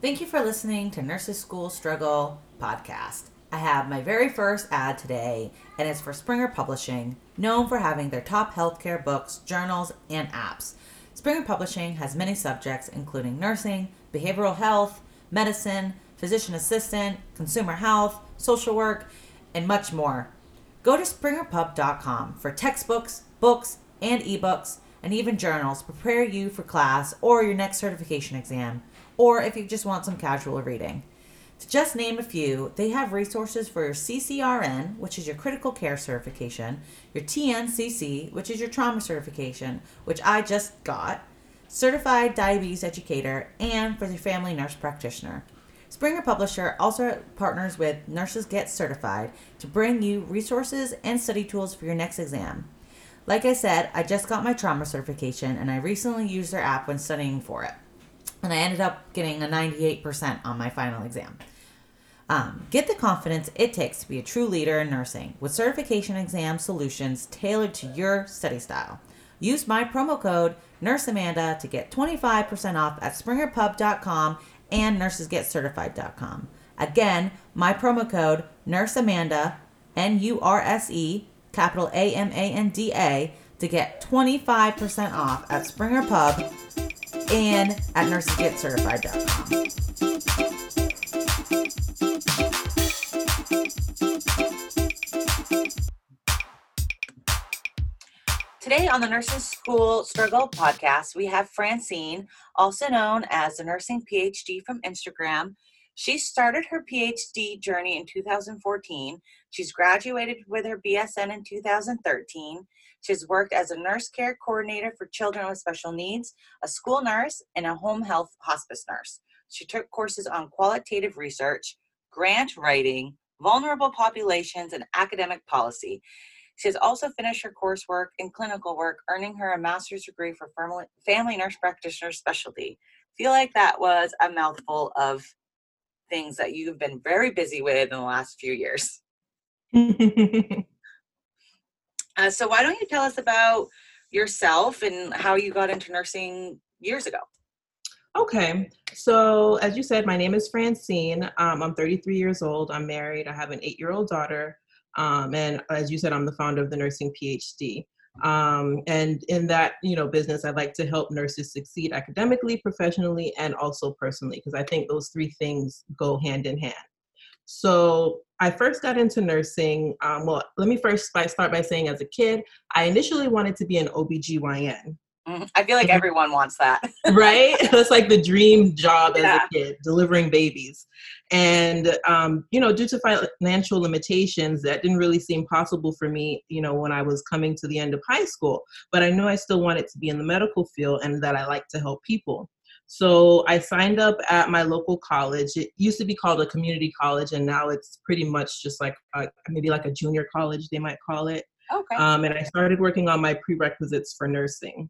Thank you for listening to Nurses School Struggle podcast. I have my very first ad today, and it's for Springer Publishing, known for having their top healthcare books, journals, and apps. Springer Publishing has many subjects, including nursing, behavioral health, medicine, physician assistant, consumer health, social work, and much more. Go to springerpub.com for textbooks, books, and ebooks, and even journals prepare you for class or your next certification exam, or if you just want some casual reading. To just name a few, they have resources for your CCRN, which is your critical care certification, your TNCC, which is your trauma certification, which I just got, certified diabetes educator, and for your family nurse practitioner. Springer Publisher also partners with Nurses Get Certified to bring you resources and study tools for your next exam. Like I said, I just got my trauma certification and I recently used their app when studying for it. And I ended up getting a 98% on my final exam. Um, get the confidence it takes to be a true leader in nursing with certification exam solutions tailored to your study style. Use my promo code NurseAmanda to get 25% off at springerpub.com and nursesgetcertified.com. Again, my promo code NurseAmanda, N U R S E, capital A M A N D A, to get 25% off at Springer Pub and at nursesgetcertified.com. Today on the Nursing School Struggle podcast, we have Francine, also known as the Nursing PhD from Instagram. She started her PhD journey in 2014. She's graduated with her BSN in 2013. She's worked as a nurse care coordinator for children with special needs, a school nurse, and a home health hospice nurse. She took courses on qualitative research, grant writing, vulnerable populations, and academic policy. She has also finished her coursework in clinical work, earning her a master's degree for family nurse practitioner specialty. Feel like that was a mouthful of things that you've been very busy with in the last few years. uh, so, why don't you tell us about yourself and how you got into nursing years ago? Okay, so as you said, my name is Francine. Um, I'm 33 years old. I'm married. I have an eight year old daughter. Um, and as you said, I'm the founder of the Nursing PhD. Um, and in that you know business, I like to help nurses succeed academically, professionally, and also personally, because I think those three things go hand in hand. So I first got into nursing. Um, well, let me first start by saying, as a kid, I initially wanted to be an OBGYN. I feel like everyone wants that. right? It's like the dream job as a kid, delivering babies. And, um, you know, due to financial limitations, that didn't really seem possible for me, you know, when I was coming to the end of high school. But I knew I still wanted to be in the medical field and that I like to help people. So I signed up at my local college. It used to be called a community college, and now it's pretty much just like a, maybe like a junior college, they might call it. Okay. Um, and I started working on my prerequisites for nursing.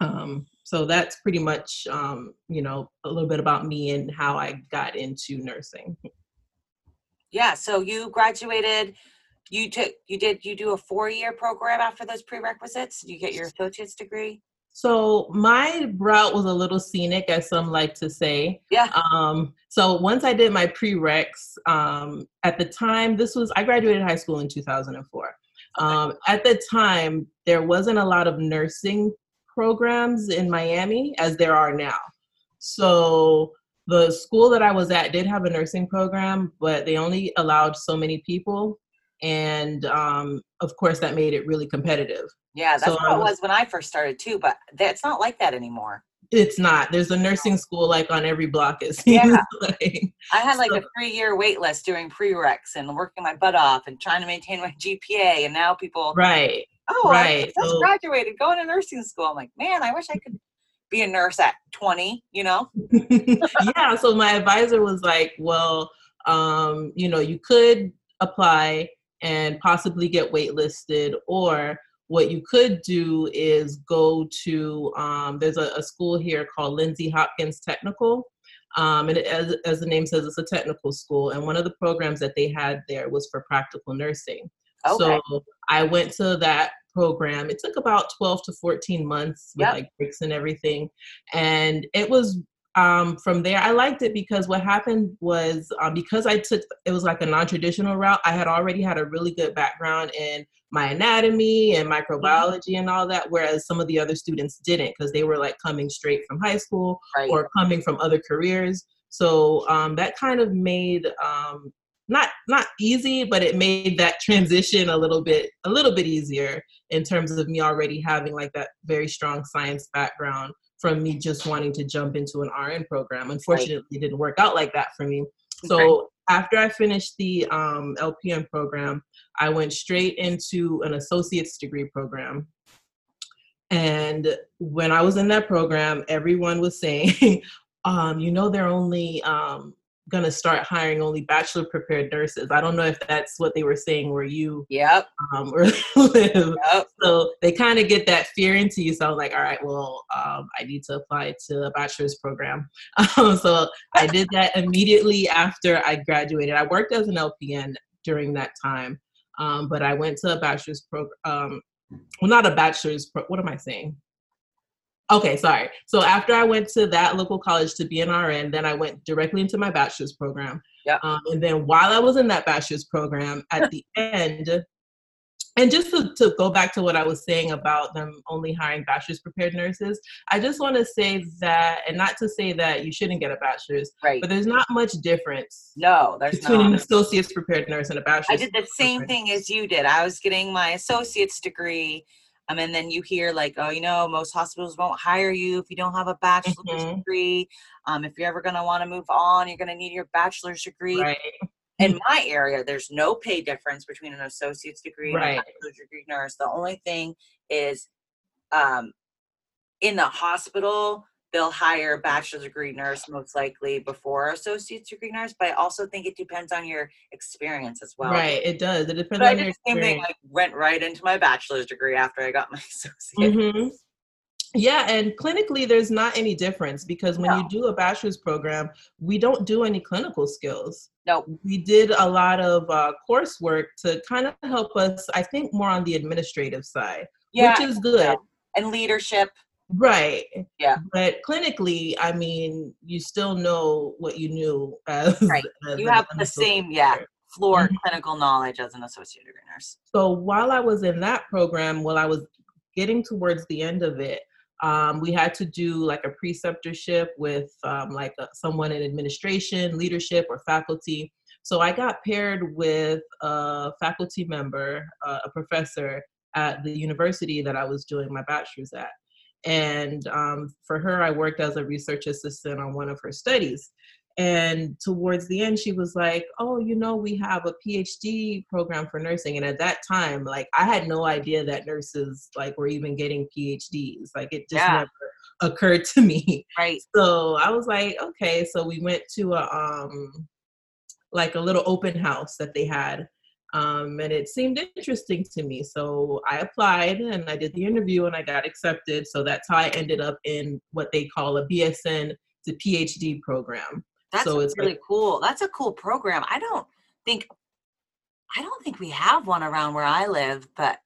Um, so that's pretty much, um, you know, a little bit about me and how I got into nursing. Yeah. So you graduated. You took. You did. You do a four-year program after those prerequisites. You get your associate's degree. So my route was a little scenic, as some like to say. Yeah. Um, so once I did my prereqs, um, at the time, this was I graduated high school in 2004. Okay. Um, at the time, there wasn't a lot of nursing programs in Miami as there are now. So the school that I was at did have a nursing program, but they only allowed so many people. And um, of course, that made it really competitive. Yeah, that's so how it was when I first started too, but it's not like that anymore. It's not. There's a nursing school like on every block. It yeah. Like. I had like so, a three year wait list doing prereqs and working my butt off and trying to maintain my GPA. And now people right oh, right. I just so, graduated, going to nursing school. I'm like, man, I wish I could be a nurse at 20, you know? yeah. So my advisor was like, well, um, you know, you could apply and possibly get waitlisted, or what you could do is go to, um, there's a, a school here called Lindsey Hopkins Technical. Um, and it, as, as the name says, it's a technical school. And one of the programs that they had there was for practical nursing. Okay. So I went to that program. It took about 12 to 14 months with yep. like breaks and everything. And it was um, from there, I liked it because what happened was um, because I took it was like a non-traditional route. I had already had a really good background in my anatomy and microbiology and all that, whereas some of the other students didn't because they were like coming straight from high school Right. or coming from other careers. So um, that kind of made um, not not easy, but it made that transition a little bit a little bit easier in terms of me already having like that very strong science background from me just wanting to jump into an RN program. Unfortunately, it didn't work out like that for me. So Okay. after I finished the um, LPN program, I went straight into an associate's degree program. And when I was in that program, everyone was saying, um, you know, they're only um, going to start hiring only bachelor prepared nurses. I don't know if that's what they were saying where you Yep. um, or live. Yep. So they kind of get that fear into you. So I was like, all right, well, um, I need to apply to a bachelor's program. Um, so I did that immediately after I graduated. I worked as an LPN during that time, um, but I went to a bachelor's program. Um, well, not a bachelor's. Pro- what am I saying? Okay, sorry. So after I went to that local college to be an RN, then I went directly into my bachelor's program. Yeah. Um, and then while I was in that bachelor's program, at the end, and just to, to go back to what I was saying about them only hiring bachelor's prepared nurses, I just want to say that, and not to say that you shouldn't get a bachelor's, Right. but there's not much difference No, there's between an not. associate's prepared nurse and a bachelor's. I did the same thing as you did. I was getting my associate's degree. Um, and then you hear like, oh, you know, most hospitals won't hire you if you don't have a bachelor's Mhm. degree. Um, if you're ever going to want to move on, you're going to need your bachelor's degree. Right. In my area, there's no pay difference between an associate's degree and a bachelor's degree nurse. The only thing is, um, in the hospital, they'll hire a bachelor's degree nurse most likely before associate's degree nurse. But I also think it depends on your experience as well. Right. It does. It depends But I did your the same thing. experience. I went right into my bachelor's degree after I got my associate. Mhm. Yeah, and clinically, there's not any difference because when No. you do a bachelor's program, we don't do any clinical skills. Nope. We did a lot of uh, coursework to kind of help us, I think, more on the administrative side, Yeah, which is good. and leadership. Right. Yeah. But clinically, I mean, you still know what you knew as, Right. as You have the same, yeah, floor Mhm. clinical knowledge as an associate degree nurse. So while I was in that program, while I was getting towards the end of it, um, we had to do like a preceptorship with um, like a, someone in administration, leadership, or faculty. So I got paired with a faculty member, uh, a professor at the university that I was doing my bachelor's at. And um, for her, I worked as a research assistant on one of her studies. And towards the end, she was like, Oh, you know, we have a PhD program for nursing. And at that time, like, I had no idea that nurses, like, were even getting PhDs. Like, it just Yeah. never occurred to me. Right. So I was like, Okay. So we went to a, um, like a little open house that they had. Um, and it seemed interesting to me. So I applied and I did the interview and I got accepted. So that's how I ended up in what they call a BSN to PhD program. That's So it's really like- cool. That's a cool program. I don't think I don't think we have one around where I live, but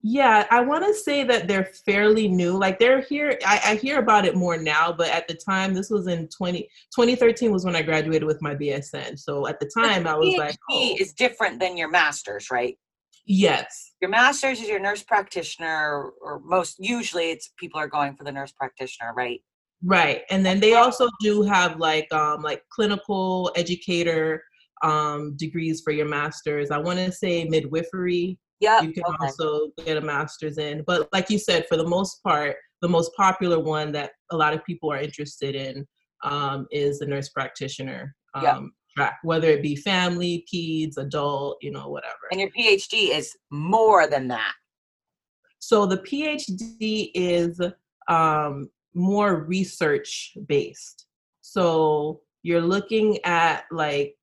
Yeah, I want to say that they're fairly new. Like they're here, I, I hear about it more now, but at the time, this was in 20, 2013 was when I graduated with my BSN. So at the time, I was PhD like, oh, is different than your master's, right? yes, Your master's is your nurse practitioner, or most usually it's people are going for the nurse practitioner, right? right. And then they also do have like um like clinical educator um degrees for your masters. I want to say midwifery Yep. you can okay. also get a master's in but like you said for the most part the most popular one that a lot of people are interested in um, is the nurse practitioner um, Yeah. track whether it be family peds adult you know whatever and your PhD is more than that. so the phd is um, more research based so you're looking at like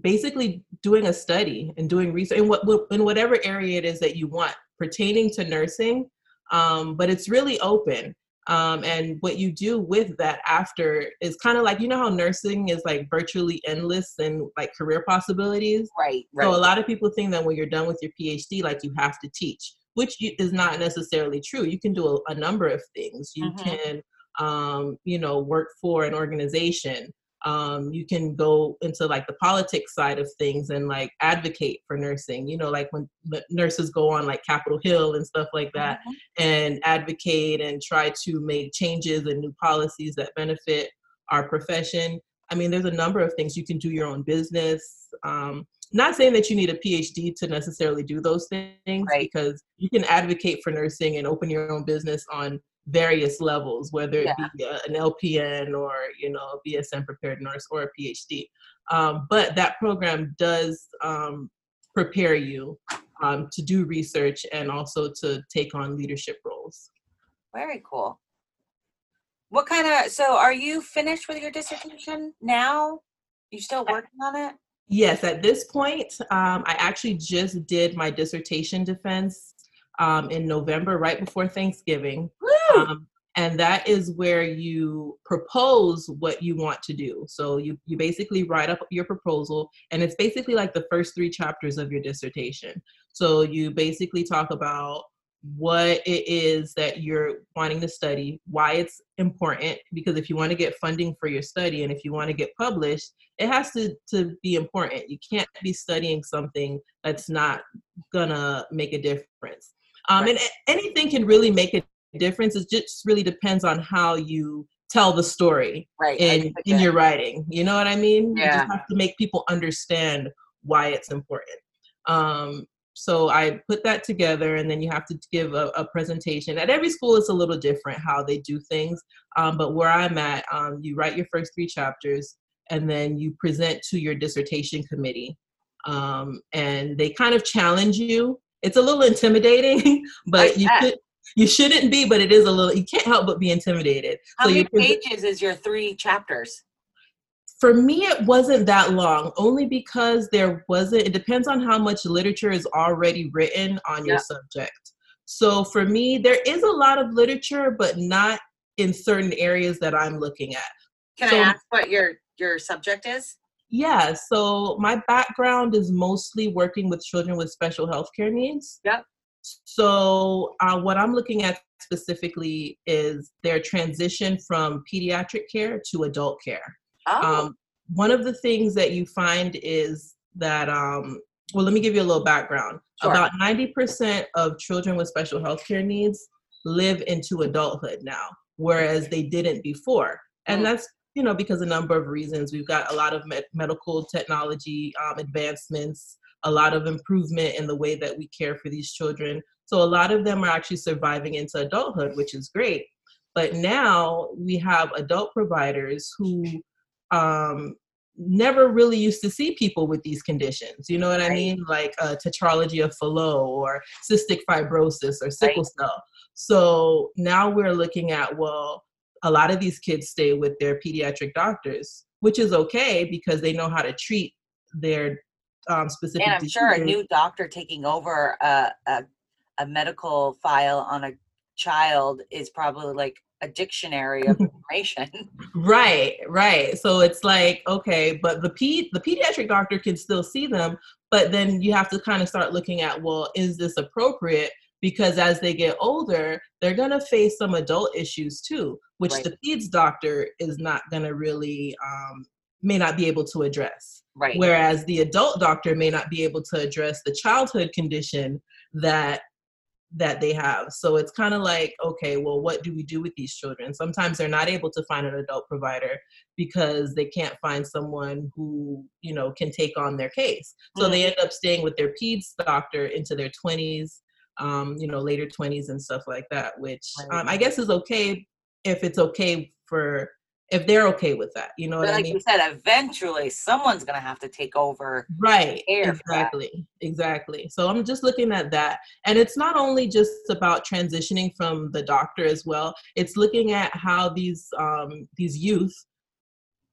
basically doing a study and doing research in what in whatever area it is that you want pertaining to nursing um, but it's really open um, and what you do with that after is kind of like you know how nursing is like virtually endless and like career possibilities Right. Right. so a lot of people think that when you're done with your phd like you have to teach which is not necessarily true you can do a, a number of things you Mhm. can um, you know, work for an organization. Um, you can go into like the politics side of things and like advocate for nursing. You know, like when nurses go on like Capitol Hill and stuff like that, mm-hmm. and advocate and try to make changes and new policies that benefit our profession. I mean, there's a number of things you can do your own business. Um, not saying that you need a PhD to necessarily do those things right. because you can advocate for nursing and open your own business on various levels, whether it yeah. be an LPN or you know a BSN prepared nurse or a PhD. Um, but that program does um, prepare you um, to do research and also to take on leadership roles. Very cool. What kind of so are you finished with your dissertation now? You still working on it? Yes, at this point, um, I actually just did my dissertation defense um, in November, right before Thanksgiving. Um, and that is where you propose what you want to do. So you, you basically write up your proposal, and it's basically like the first three chapters of your dissertation. So you basically talk about what it is that you're wanting to study, why it's important, because if you want to get funding for your study and if you want to get published, it has to, to be important. You can't be studying something that's not gonna make a difference. Um, right. And anything can really make a difference. It just really depends on how you tell the story right. in, in your writing. You know what I mean? Yeah. You just have to make people understand why it's important. Um, so I put that together, and then you have to give a, a, presentation. At every school, it's a little different how they do things. Um, but where I'm at, um, you write your first three chapters, and then you present to your dissertation committee. Um, and they kind of challenge you. It's a little intimidating, but you could, you shouldn't be, but it is a little. You can't help but be intimidated. How so many pages is your three chapters? For me, it wasn't that long, only because there wasn't, it depends on how much literature is already written on your subject. So for me, there is a lot of literature, but not in certain areas that I'm looking at. Can so, I ask what your your subject is? Yeah, so my background is mostly working with children with special health care needs. Yep. So uh, what I'm looking at specifically is their transition from pediatric care to adult care. Oh. Um, one of the things that you find is that, um, well, let me give you a little background. Sure. About 90% of children with special health care needs live into adulthood now, whereas they didn't before. And mm. that's you know because a number of reasons we've got a lot of med- medical technology um, advancements a lot of improvement in the way that we care for these children so a lot of them are actually surviving into adulthood which is great but now we have adult providers who um, never really used to see people with these conditions. You know what right. I mean? Like uh, tetralogy of Fallot or cystic fibrosis or sickle right. cell. So now we're looking at, well, a lot of these kids stay with their pediatric doctors, which is okay because they know how to treat their um, specific. And I'm sure a new doctor taking over a, a, a medical file on a child is probably like a dictionary of information. right, right. So it's like, okay, but the pe- the pediatric doctor can still see them, but then you have to kind of start looking at, well, is this appropriate? Because as they get older, they're gonna face some adult issues too, which right. the peds doctor is not gonna really um, may not be able to address. Right. Whereas the adult doctor may not be able to address the childhood condition that that they have. So it's kind of like, okay, well, what do we do with these children? Sometimes they're not able to find an adult provider because they can't find someone who, you know, can take on their case. So mm-hmm. they end up staying with their peds doctor into their 20s, um, you know, later 20s and stuff like that, which um, I guess is okay if it's okay for if they're okay with that. You know like I mean? you said, eventually someone's gonna have to take over. Right. Exactly. Exactly. So I'm just looking at that. And it's not only just about transitioning from the doctor as well, it's looking at how these um these youth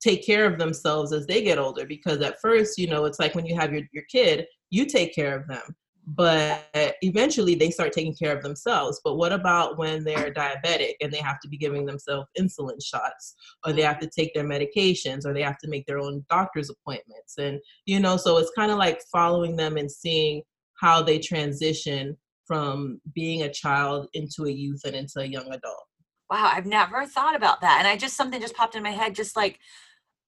take care of themselves as they get older because at first you know it's like when you have your, your kid you take care of them but eventually they start taking care of themselves. But what about when they're diabetic and they have to be giving themselves insulin shots, or they have to take their medications, or they have to make their own doctor's appointments? And, you know, so it's kind of like following them and seeing how they transition from being a child into a youth and into a young adult. Wow, I've never thought about that. And I just something just popped in my head, just like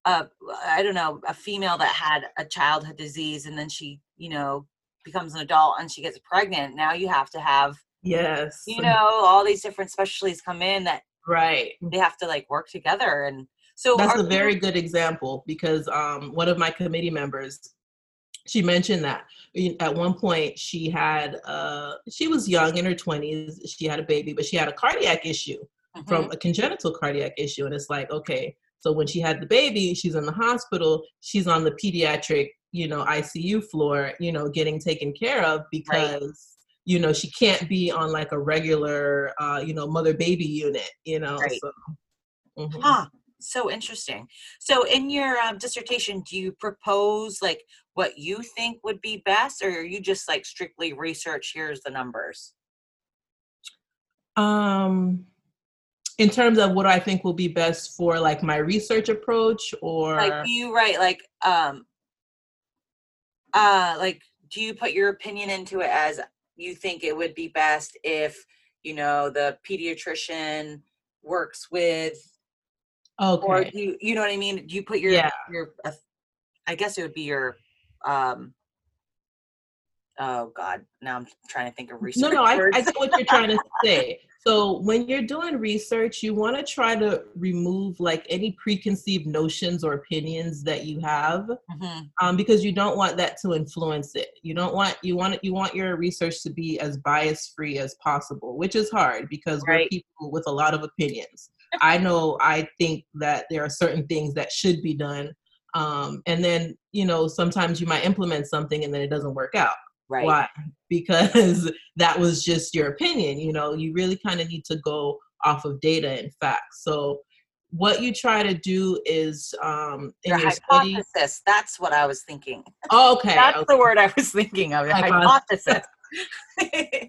uh I don't know, a female that had a childhood disease and then she, you know, becomes an adult and she gets pregnant. Now you have to have, Yes. you know, all these different specialties come in that Right. they have to like work together. And so That's a you- very good example because um, one of my committee members, she mentioned that at one point she had, uh, she was young in her 20s, she had a baby, but she had a cardiac issue Mhm. from a congenital cardiac issue. And it's like, okay, so when she had the baby, she's in the hospital, she's on the pediatric, you know, ICU floor, you know, getting taken care of because. You know, she can't be on like a regular, uh, you know, mother baby unit, you know. Right. So, mhm. Huh. So interesting. So in your um, dissertation, do you propose like what you think would be best, or are you just like strictly research? Here's the numbers. Um, in terms of what I think will be best for like my research approach, or Like, you write like um, uh, like do you put your opinion into it as you think it would be best if you know the pediatrician works with, or okay, do you you know what I mean? Do you put your Yeah. your uh, I guess it would be your um. Oh God! Now I'm trying to think of research. no, no, I. I get what you're trying to say. So when you're doing research, you want to try to remove like any preconceived notions or opinions that you have, Mhm. um, because you don't want that to influence it. You don't want you want you want your research to be as bias free as possible, which is hard because we're people with a lot of opinions. I know I think that there are certain things that should be done, um, and then you know sometimes you might implement something and then it doesn't work out. Right. Why? Because that was just your opinion. You know, you really kind of need to go off of data and facts. So what you try to do is um, in Your your study. hypothesis. That's what I was thinking. Oh, okay. That's okay. the word I was thinking of. Hypothesis.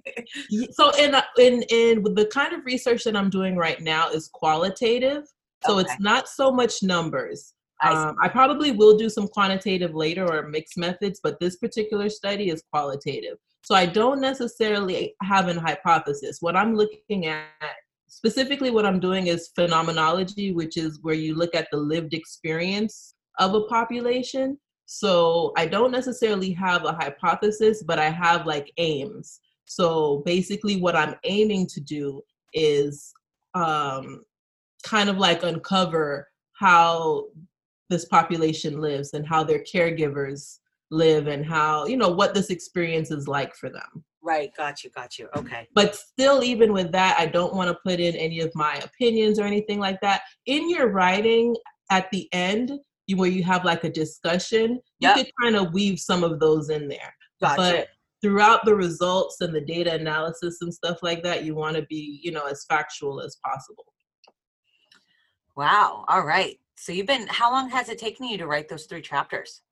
So in uh, in in the kind of research that I'm doing right now is qualitative. So Okay. it's not so much numbers. I. Um, I probably will do some quantitative later or mixed methods, but this particular study is qualitative. So I don't necessarily have an hypothesis. What I'm looking at, specifically, what I'm doing is phenomenology, which is where you look at the lived experience of a population. So I don't necessarily have a hypothesis, but I have like aims. So basically, what I'm aiming to do is um, kind of like uncover how this population lives and how their caregivers live and how you know what this experience is like for them right. Got you. Got you. Okay. but still even with that i don't want to put in any of my opinions or anything like that in your writing at the end you, where you have like a discussion Yep. you could kind of weave some of those in there Got you. but throughout the results and the data analysis and stuff like that you want to be you know as factual as possible Wow. All right. So you've been. How long has it taken you to write those three chapters?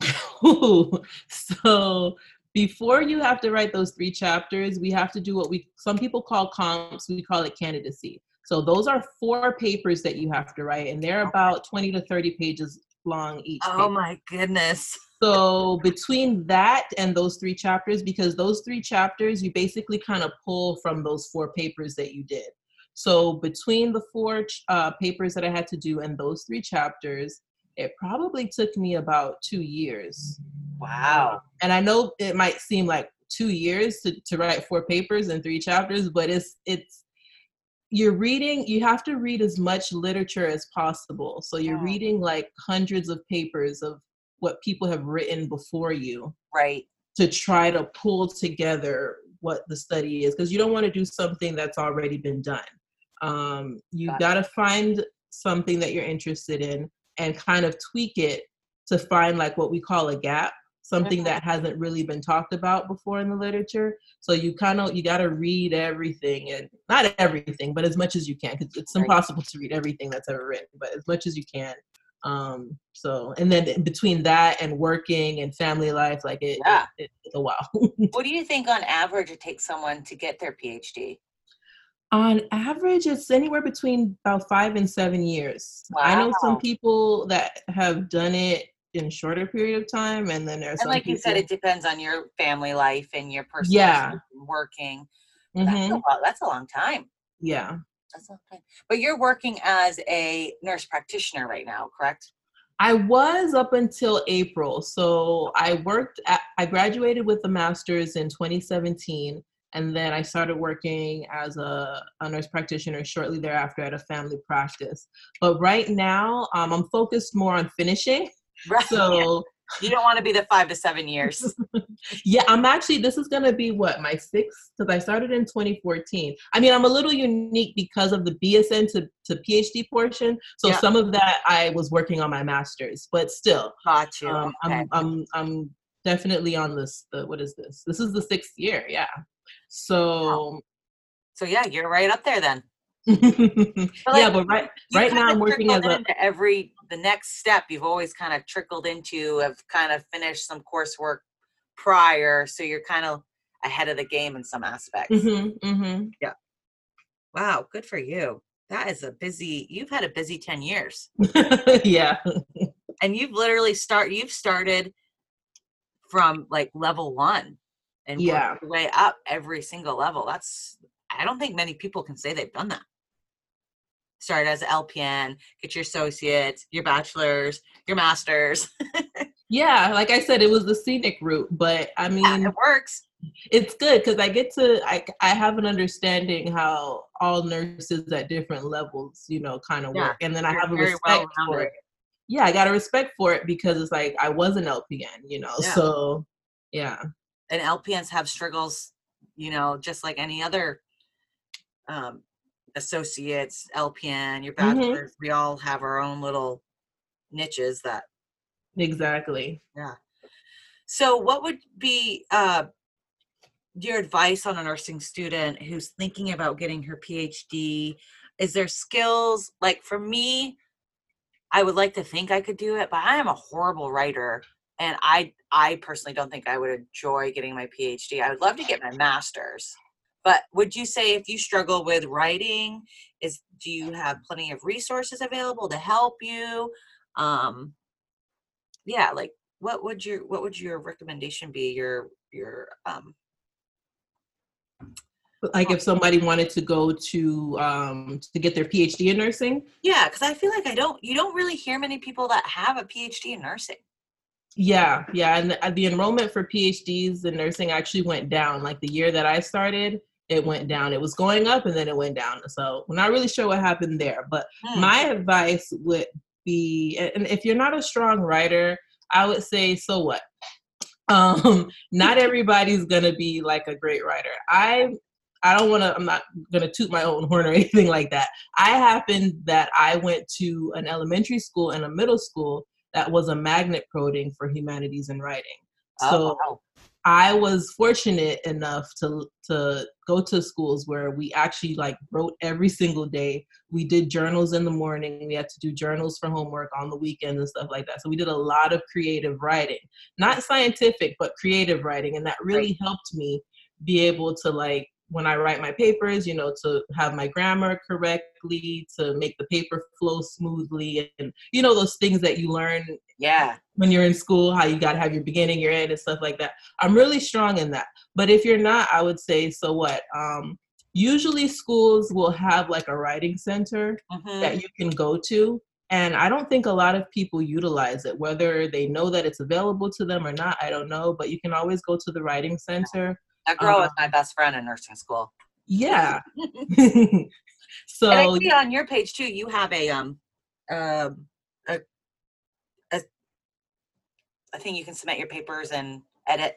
so before you have to write those three chapters, we have to do what we some people call comps, we call it candidacy. So those are four papers that you have to write, and they're oh. about 20 to 30 pages long each. Oh paper. my goodness. So between that and those three chapters, because those three chapters, you basically kind of pull from those four papers that you did. So between the four ch- uh, papers that I had to do and those three chapters, it probably took me about two years. Wow. And I know it might seem like two years to, to write four papers and three chapters, but it's it's you're reading you have to read as much literature as possible. So you're Mm. reading like hundreds of papers of what people have written before you Right. to try to pull together what the study is because you don't want to do something that's already been done. Um, you got gotta find something that you're interested in and kind of tweak it to find like what we call a gap, something Mhm. that hasn't really been talked about before in the literature. So you kind of you got to read everything and not everything, but as much as you can because it's impossible to read everything that's ever written, but as much as you can. Um, so and then between that and working and family life, like it, Yeah. it, it's a while. What do you think on average it takes someone to get their PhD? On average, it's anywhere between about five and seven years. I know some people that have done it in a shorter period of time, and then there's And like you said, it depends on your family life and your personal Yeah. working. That's, a hmm lot, that's a long time. yeah. That's. But you're working as a nurse practitioner right now, correct? I was up until April. So I worked at, I graduated with a master's in 2017. And then I started working as a, a nurse practitioner shortly thereafter at a family practice. But right now, um, I'm focused more on finishing. Right. So you don't want to be the five to seven years. yeah, I'm actually, this is going to be what, my sixth? Because I started in 2014. I mean, I'm a little unique because of the BSN to, to PhD portion. So Yeah. some of that I was working on my master's, but still, Got you. um, okay. I'm, I'm, I'm definitely on this, the, what is this? This is the sixth year, yeah. So, so yeah, you're right up there then. yeah, like, but right, right now I'm working as a, every the next step. You've always kind of trickled into have kind of finished some coursework prior, so you're kind of ahead of the game in some aspects. Mm-hmm, mhm. Wow, good for you. That is a busy. You've had a busy ten years, yeah, and you've literally start. You've started from like level one, and Yeah. your way up every single level. That's. I don't think many people can say they've done that. Start as LPN, get your associates, your bachelor's, your master's. yeah. Like I said, it was the scenic route, but I mean, yeah, it works. it's good because I get to I I have an understanding how all nurses at different levels, you know, kind of Yeah, work, and then I have a respect for well-rounded. it. Yeah, I got a respect for it because it's like I was an LPN, you know, Yeah. so yeah, and LPNs have struggles, you know, just like any other um, associates, LPN, your Mhm. We all have our own little niches that. exactly. Yeah. So, what would be uh, your advice on a nursing student who's thinking about getting her PhD? Is there skills like for me? I would like to think I could do it, but I am a horrible writer, and I I personally don't think I would enjoy getting my PhD. I would love to get my master's, but would you say if you struggle with writing, is do you have plenty of resources available to help you? Um, yeah, like what would your what would your recommendation be? Your your um Like if somebody wanted to go to um to get their PhD in nursing, yeah, because I feel like I don't you don't really hear many people that have a PhD in nursing. Yeah, yeah, and the, enrollment for PhDs in nursing actually went down. Like the year that I started, it went down. It was going up and then it went down. So we're not really sure what happened there, but Hmm. my advice would be and if you're not a strong writer i would say so what um not everybody's gonna be like a great writer i i don't want to i'm not gonna toot my own horn or anything like that i happened that i went to an elementary school and a middle school that was a magnet coding for humanities and writing oh, so Oh, wow. I was fortunate enough to to go to schools where we actually like wrote every single day. We did journals in the morning. We had to do journals for homework on the weekends and stuff like that. So we did a lot of creative writing, not scientific, but creative writing, and that really helped me be able to like when I write my papers, you know, to have my grammar correctly, to make the paper flow smoothly, and you know those things that you learn yeah. when you're in school, how you got to have your beginning, your end, and stuff like that. I'm really strong in that. But if you're not, I would say, so what? Um, usually schools will have like a writing center Mhm. that you can go to. And I don't think a lot of people utilize it, whether they know that it's available to them or not, I don't know. But you can always go to the writing center. That girl was um, my best friend in nursing school. Yeah. and I so, see on your page too, you have a um um a, a I think you can submit your papers and edit.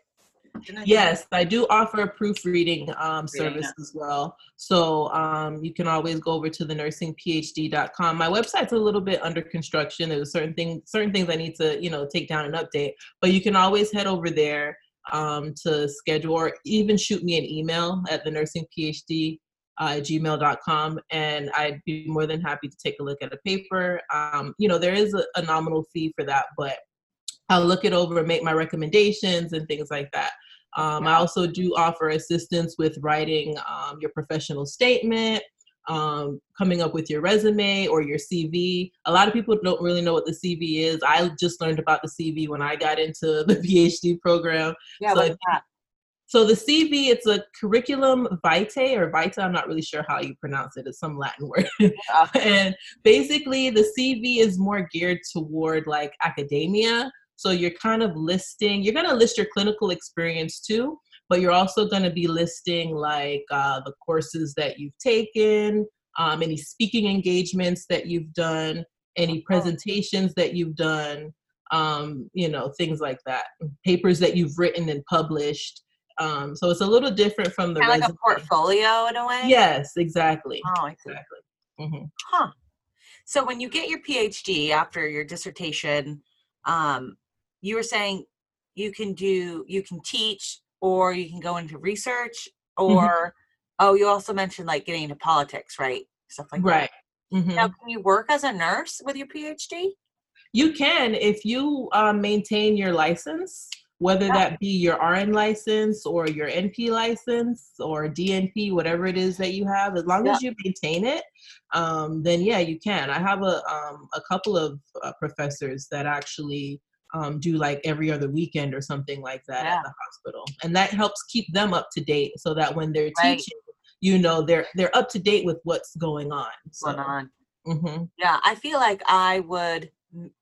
I? Yes, I do offer a proofreading um, service as well. So um, you can always go over to the nursingphd.com. My website's a little bit under construction. There's certain things, certain things I need to, you know, take down and update. But you can always head over there um, to schedule or even shoot me an email at the nursingphd uh, at gmail.com and I'd be more than happy to take a look at a paper. Um, you know, there is a, a nominal fee for that, but I'll look it over and make my recommendations and things like that. Um, I also do offer assistance with writing um, your professional statement, um, coming up with your resume or your CV. A lot of people don't really know what the CV is. I just learned about the CV when I got into the PhD program. Yeah, So what's that? So the CV, it's a curriculum vitae or vita. I'm not really sure how you pronounce it. It's some Latin word. Yeah. and basically, the CV is more geared toward like academia. So you're kind of listing. You're going to list your clinical experience too, but you're also going to be listing like uh, the courses that you've taken, um, any speaking engagements that you've done, any presentations that you've done, um, you know, things like that, papers that you've written and published. Um, so it's a little different from the Kind of like a portfolio in a way. Yes, exactly. Oh, I see. Exactly. hmm Huh. So when you get your PhD after your dissertation, um, you were saying you can do you can teach or you can go into research or oh you also mentioned like getting into politics, right? Stuff like Right. hmm. Now can you work as a nurse with your PhD? You can if you um, maintain your license, whether Yeah. that be your RN license or your NP license or DNP, whatever it is that you have. As long as you maintain it, um, then yeah, you can. I have a um, a couple of uh, professors that actually um, do like every other weekend or something like that Yeah. at the hospital, and that helps keep them up to date so that when they're Right. teaching, you know, they're they're up to date with what's going on. So, Going on. mhm. Yeah, I feel like I would m-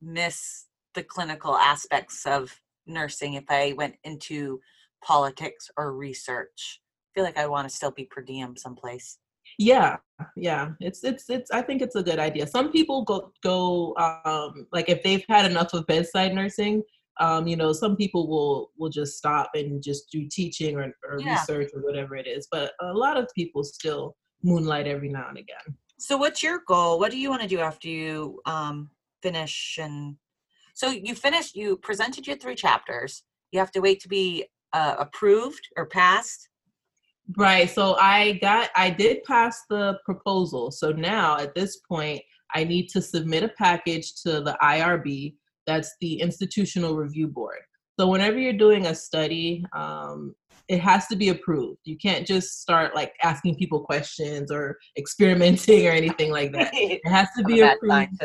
miss the clinical aspects of nursing if I went into politics or research. I feel like I want to still be per diem someplace. Yeah, yeah. It's it's it's I think it's a good idea. Some people go go um like if they've had enough of bedside nursing, um, you know, some people will will just stop and just do teaching or, or Yeah. research or whatever it is. But a lot of people still moonlight every now and again. So, what's your goal? What do you want to do after you um, finish? And so you finished. You presented your three chapters. You have to wait to be uh, approved or passed. Right. So I got I did pass the proposal. So now at this point I need to submit a package to the IRB, that's the Institutional Review Board. So whenever you're doing a study, um, it has to be approved. You can't just start like asking people questions or experimenting or anything like that. It has to be approved.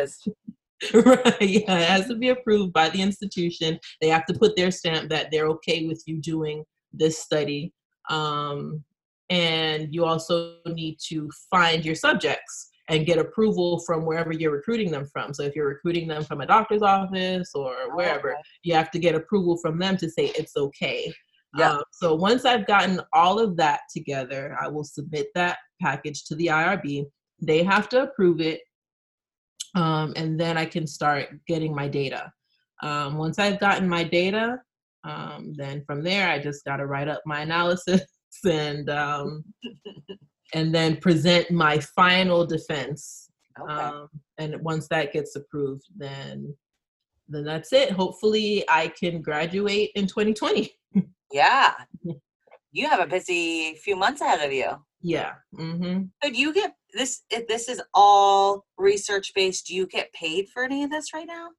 right. Yeah, it has to be approved by the institution. They have to put their stamp that they're okay with you doing this study. Um, and you also need to find your subjects and get approval from wherever you're recruiting them from. So if you're recruiting them from a doctor's office or wherever, okay. you have to get approval from them to say it's okay. Yeah. Um, so once I've gotten all of that together, I will submit that package to the IRB. They have to approve it, um, and then I can start getting my data. Um, once I've gotten my data, um, then from there I just got to write up my analysis and um, and then present my final defense. Okay. Um, and once that gets approved, then then that's it. Hopefully, I can graduate in 2020. yeah. You have a busy few months ahead of you. Yeah. hmm So do you get this? If this is all research based, do you get paid for any of this right now?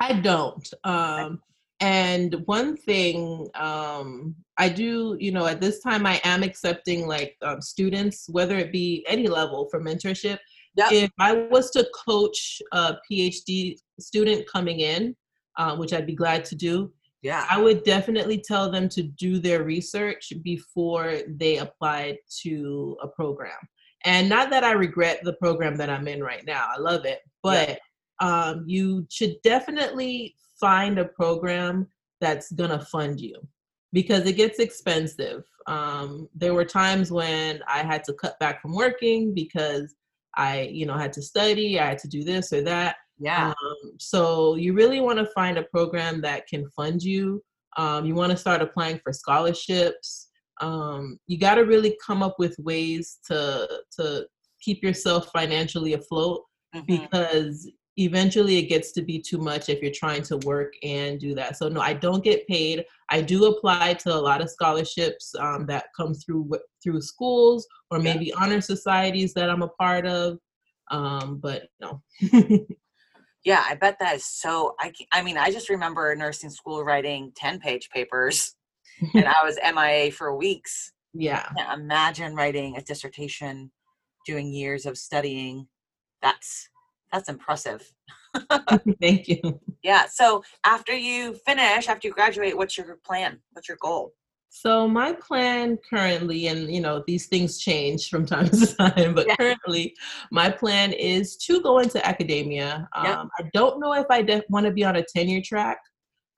I don't. Um, and one thing um, I do, you know, at this time I am accepting like um, students, whether it be any level for mentorship. Yep. If I was to coach a PhD student coming in, uh, which I'd be glad to do, Yeah. I would definitely tell them to do their research before they applied to a program. And not that I regret the program that I'm in right now, I love it, but um, you should definitely find a program that's gonna fund you because it gets expensive. Um, there were times when I had to cut back from working because I, you know, had to study, I had to do this or that. Yeah. Um, so you really want to find a program that can fund you. Um, you want to start applying for scholarships. Um, you got to really come up with ways to to keep yourself financially afloat Mhm. because eventually it gets to be too much if you're trying to work and do that. So no, I don't get paid. I do apply to a lot of scholarships um, that come through through schools or Yeah. maybe honor societies that I'm a part of. Um, but no. Yeah, I bet that is so. I, I mean, I just remember nursing school writing 10 page papers and I was MIA for weeks. yeah. Imagine writing a dissertation, doing years of studying. That's that's impressive. Thank you. Yeah. So after you finish, after you graduate, what's your plan? What's your goal? So my plan currently, and you know these things change from time to time, but Yeah. currently my plan is to go into academia. Um. I don't know if I de- want to be on a tenure track.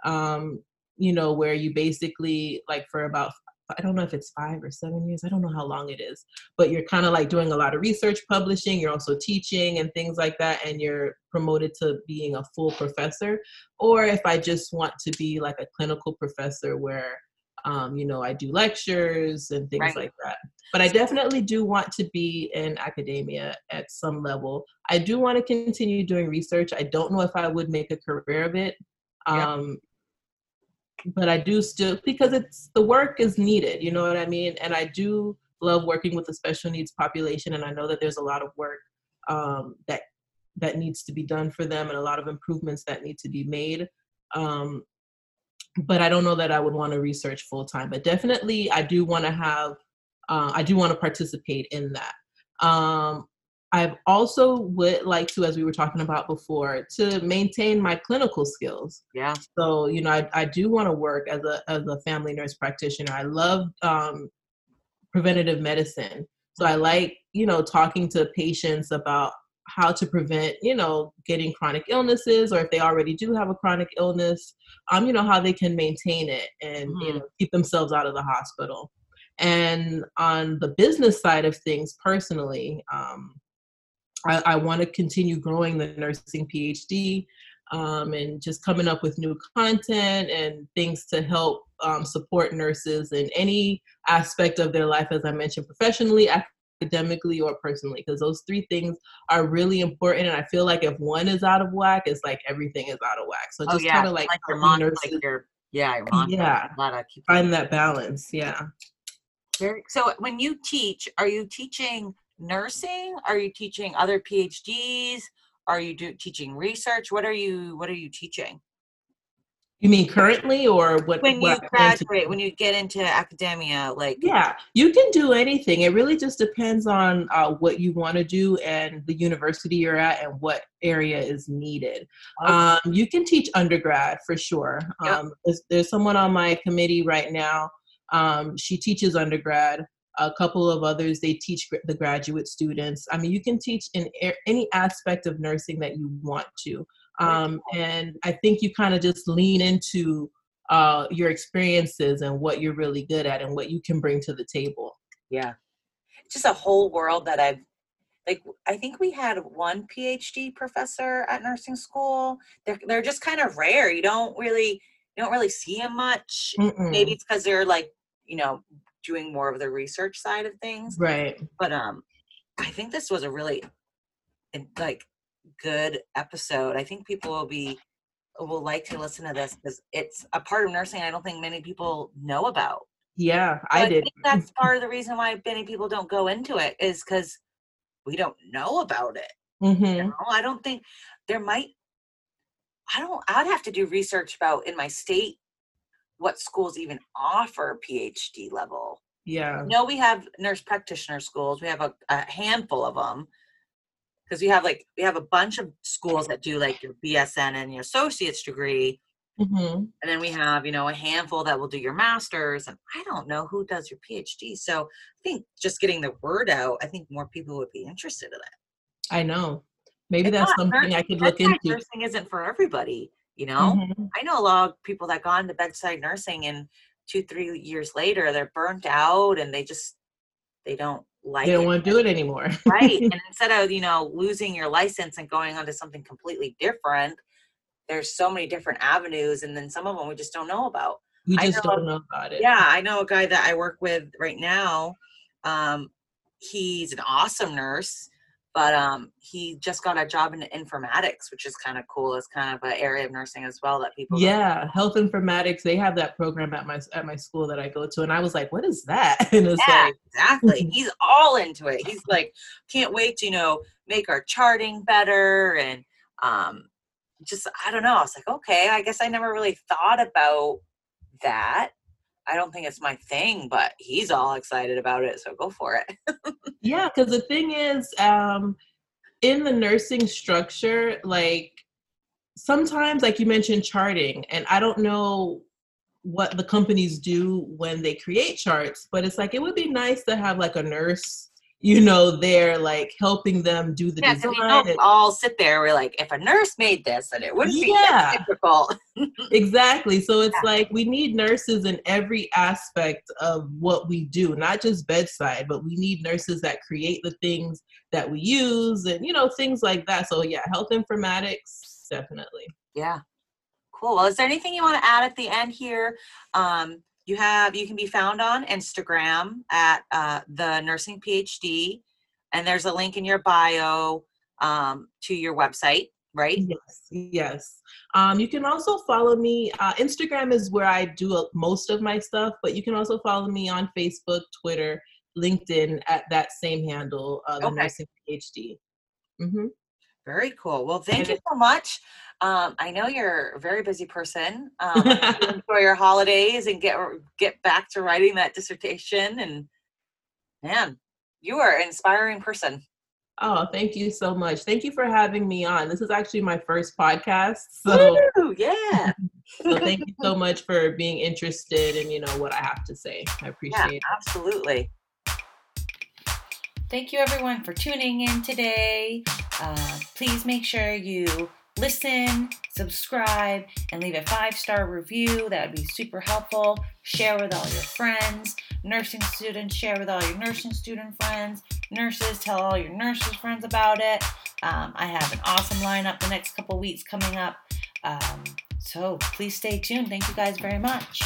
Um, you know, where you basically like for about I don't know if it's five or seven years. I don't know how long it is, but you're kind of like doing a lot of research, publishing. You're also teaching and things like that, and you're promoted to being a full professor. Or if I just want to be like a clinical professor where um, you know, I do lectures and things Right. like that. But I definitely do want to be in academia at some level. I do want to continue doing research. I don't know if I would make a career of it. Um, but I do still because it's the work is needed, you know what I mean? And I do love working with the special needs population and I know that there's a lot of work um, that that needs to be done for them and a lot of improvements that need to be made. Um, but I don't know that I would want to research full time. But definitely, I do want to have, uh, I do want to participate in that. Um, I've also would like to, as we were talking about before, to maintain my clinical skills. Yeah. So you know, I, I do want to work as a as a family nurse practitioner. I love um, preventative medicine. So I like you know talking to patients about how to prevent you know getting chronic illnesses or if they already do have a chronic illness um you know how they can maintain it and you Mhm. know keep themselves out of the hospital and on the business side of things personally um i, I want to continue growing the nursing phd um, and just coming up with new content and things to help um, support nurses in any aspect of their life as i mentioned professionally academically or personally because those three things are really important and i feel like if one is out of whack it's like everything is out of whack so Oh just yeah. kind of like, like your mom, nurses like your yeah, your mom. Yeah. Find that balance yeah Very, so when you teach, are you teaching nursing? Are you teaching other PhDs? Are you do, teaching research? What are you What are you teaching? you mean currently or what When what you graduate, when you get into academia, like Yeah, you can do anything. It really just depends on uh, what you want to do and the university you're at and what area is needed. Okay. Um, you can teach undergrad for sure. Yep. Um, there's, there's someone on my committee right now. Um, she teaches undergrad. A couple of others they teach the graduate students. I mean, you can teach in any aspect of nursing that you want to. Um, and I think you kind of just lean into uh, your experiences and what you're really good at and what you can bring to the table. yeah, just a whole world that I've like. I think we had one PhD professor at nursing school. They're they're just kind of rare. You don't really you don't really see them much. Mm-mm. Maybe it's because they're like you know doing more of the research side of things. Right. but um i think this was a really like good episode i think people will be will like to listen to this because it's a part of nursing i don't think many people know about Yeah, So I did. think that's part of the reason why many people don't go into it is because we don't know about it Mm-hmm. you know? i don't think there might i don't i'd have to do research about in my state what schools even offer phd level Yeah. no, we have nurse practitioner schools. We have a, a handful of them because we have like we have a bunch of schools that do like your BSN and your associate's degree, hmm and then we have you know a handful that will do your master's. And I don't know who does your PhD. So I think just getting the word out, I think more people would be interested in it. I know. Maybe It's that's not something I could look into. Nursing isn't for everybody, you know. Mhm. I know a lot of people that got into bedside nursing and two, three years later they're burnt out and they just they don't like They don't it. want to do it anymore. right and instead of you know losing your license and going on to something completely different there's so many different avenues and then some of them we just don't know about we just know- don't know about it. yeah i know a guy that i work with right now um he's an awesome nurse but um he just got a job in informatics which is kind of cool it's kind of an area of nursing as well that people Yeah, health informatics. They have that program at my at my school that I go to, and I was like, "What is that?" And it's Yeah, like, exactly. He's all into it. He's like, can't wait to, you know, make our charting better and um just I don't know. I was like, okay, I guess I never really thought about that. I don't think it's my thing, but he's all excited about it, so go for it. Yeah, because the thing is, um, in the nursing structure, like sometimes, like you mentioned, charting, and I don't know what the companies do when they create charts, but it's like it would be nice to have like a nurse you know, they're like helping them do the yeah, design. We don't all sit there. We're like, if a nurse made this, then it wouldn't be Yeah. that difficult. exactly. So it's Yeah. like we need nurses in every aspect of what we do, not just bedside, but we need nurses that create the things that we use and, you know, things like that. So yeah, health informatics, definitely. Yeah. Cool. Well, is there anything you want to add at the end here? Um, you have you can be found on Instagram at uh, the nursing PhD, and there's a link in your bio um, to your website, right? Yes, yes. Um, you can also follow me. Uh, Instagram is where I do most of my stuff, but you can also follow me on Facebook, Twitter, LinkedIn at that same handle, uh, the Okay. Nursing PhD. hmm Very cool. Well, thank you so much. Um, I know you're a very busy person. Um, you enjoy your holidays and get get back to writing that dissertation. And man, you are an inspiring person. Oh, thank you so much. Thank you for having me on. This is actually my first podcast, so, Woo, yeah. so thank you so much for being interested in you know what I have to say. I Yeah, appreciate it. absolutely. Thank you, everyone, for tuning in today. Uh, please make sure you listen, subscribe, and leave a five star review. That would be super helpful. Share with all your friends. Nursing students, share with all your nursing student friends. Nurses, tell all your nurses friends about it. Um, I have an awesome lineup the next couple weeks coming up. Um, so please stay tuned. Thank you guys very much.